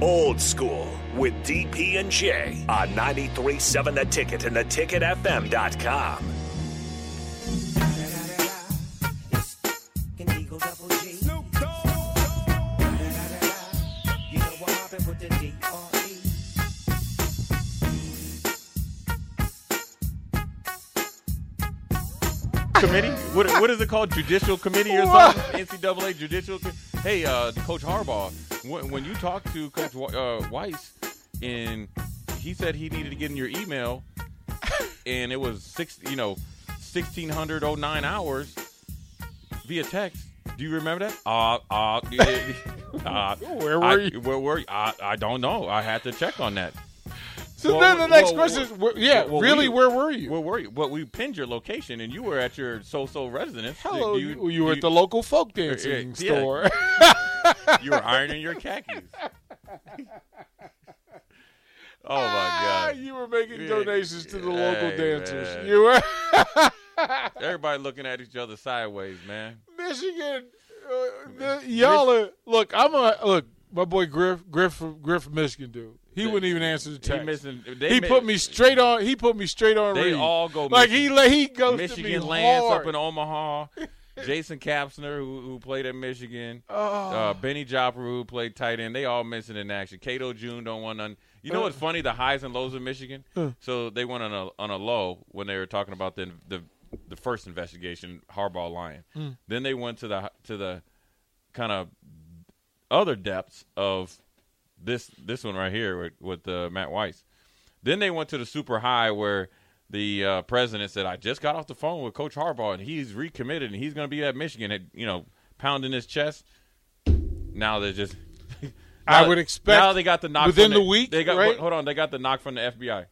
Old School with DP and J on 93.7 The Ticket and theticketfm.com. committee? What, what is it called? Judicial committee or something? NCAA judicial. Co- hey, uh, Coach Harbaugh, when, when you talked to Coach uh, Weiss, and he said he needed to get in your email, and it was six, you know, sixteen hundred oh nine hours via text. Do you remember that? Uh, uh, uh where were I, you? Where were you? I, I don't know. I had to check on that. So Well, then the next well, question is, well, yeah, well, really, we- where were you? Where were you? Well, we pinned your location, and you were at your so-so residence. Hello, Do you, you were at the local folk dancing yeah. store. You were ironing your khakis. Oh my Ah, God! you were making donations to the local Hey, dancers. man. You were Everybody looking at each other sideways, man. Michigan. Uh, the, y'all are look. I'm a look. My boy Griff, Griff, from- Griff from Michigan, dude. He wouldn't even answer the He text. missing. They He mi- put me straight on. He put me straight on. They read. all go like he Michigan. la- he goes Michigan to me Lance hard. up in Omaha. Jason Kapsner, who, who played at Michigan. Oh. Uh, Bennie Joppru, who played tight end. They all missing in action. Cato June don't want none. You know Uh. what's funny? The highs and lows of Michigan. So they went on a on a low when they were talking about the the the first investigation, Harbaugh lying. Hmm. Then they went to the to the kind of other depths of this this one right here with, with uh, Matt Weiss. Then they went to the super high where the uh, president said, "I just got off the phone with Coach Harbaugh, and he's recommitted, and he's going to be at Michigan." At, you know, pounding his chest. Now they're just. I would expect now they got the knock within from the week, They got right? hold on, they got the knock from the FBI.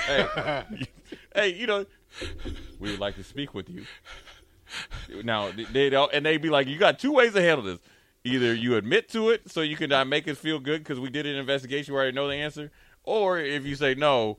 hey, hey, you know, we would like to speak with you. Now they don't, and they'd be like, "You got two ways to handle this: either you admit to it, so you can uh, make us feel good because we did an investigation where I know the answer, or if you say no,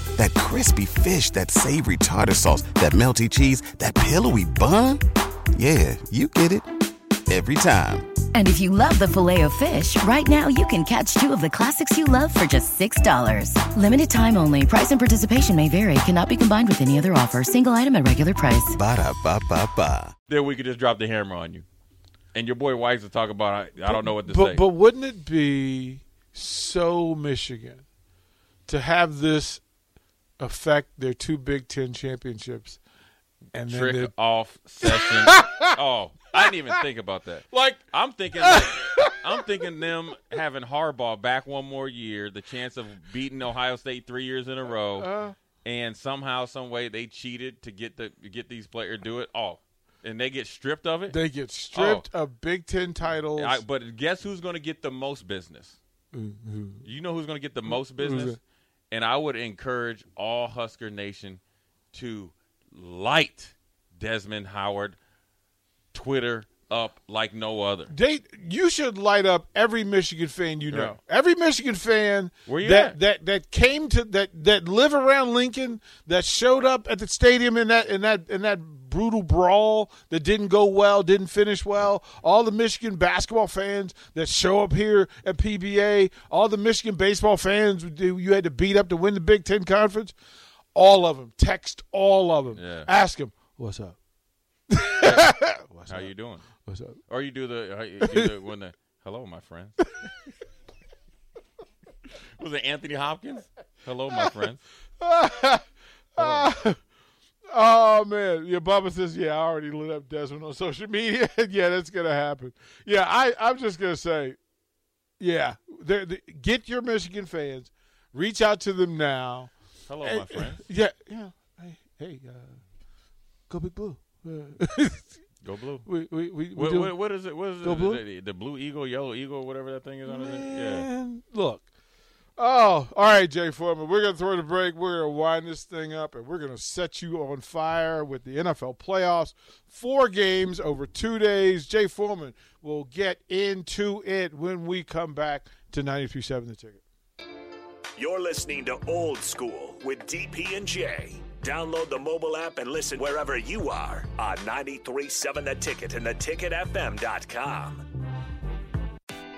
That crispy fish, that savory tartar sauce, that melty cheese, that pillowy bun. Yeah, you get it. Every time. And if you love the filet of fish, right now you can catch two of the classics you love for just $6. Limited time only. Price and participation may vary. Cannot be combined with any other offer. Single item at regular price. Ba-da-ba-ba-ba. then we could just drop the hammer on you." And your boy Weiss will talk about I, I don't know what to but, say. But wouldn't it be so Michigan to have this affect their two Big Ten championships? And then Trick they're- off session. oh, I didn't even think about that. like I'm thinking, like, I'm thinking them having Harbaugh back one more year, the chance of beating Ohio State three years in a row, Uh. and somehow, some way, they cheated to get the get these players do it. Oh, and they get stripped of it. they get stripped of Big Ten titles. Oh. I, but guess who's going to get the most business? You know who's going to get the most business? And I would encourage all Husker Nation to light Desmond Howard Twitter up like no other. they, you should light up every Michigan fan you know. Right. Every Michigan fan that, at? that that came to that that live around Lincoln, that showed up at the stadium in that in that in that brutal brawl that didn't go well, didn't finish well. All the Michigan basketball fans that show up here at PBA, all the Michigan baseball fans you had to beat up to win the Big Ten conference. All of them. Text all of them. Yeah. Ask them what's up. what's How you doing? What's up? Or you do the, you do the when the hello, my friends. Was it Anthony Hopkins? Hello, my friends. Oh man, yeah. Bubba says, "Yeah, I already lit up Desmond on social media. yeah, that's gonna happen. Yeah, I, I'm just gonna say, yeah, they're, get your Michigan fans, reach out to them now. Hello, my friend. Yeah, yeah. Hey, hey, uh, go Big Blue. Uh, Go blue. we, we, we, What, do- what, what is it? What is Go it? blue? The, the blue eagle, yellow eagle, whatever that thing is on it. Yeah. Man, look. Oh, all right, Jay Foreman. We're going to throw the break. We're going to wind this thing up, and we're going to set you on fire with the NFL playoffs. Four games over two days. Jay Foreman will get into it when we come back to 93.7 The Ticket. You're listening to Old School with DP and J. Download the mobile app and listen wherever you are on 93.7 The Ticket and theticketfm.com.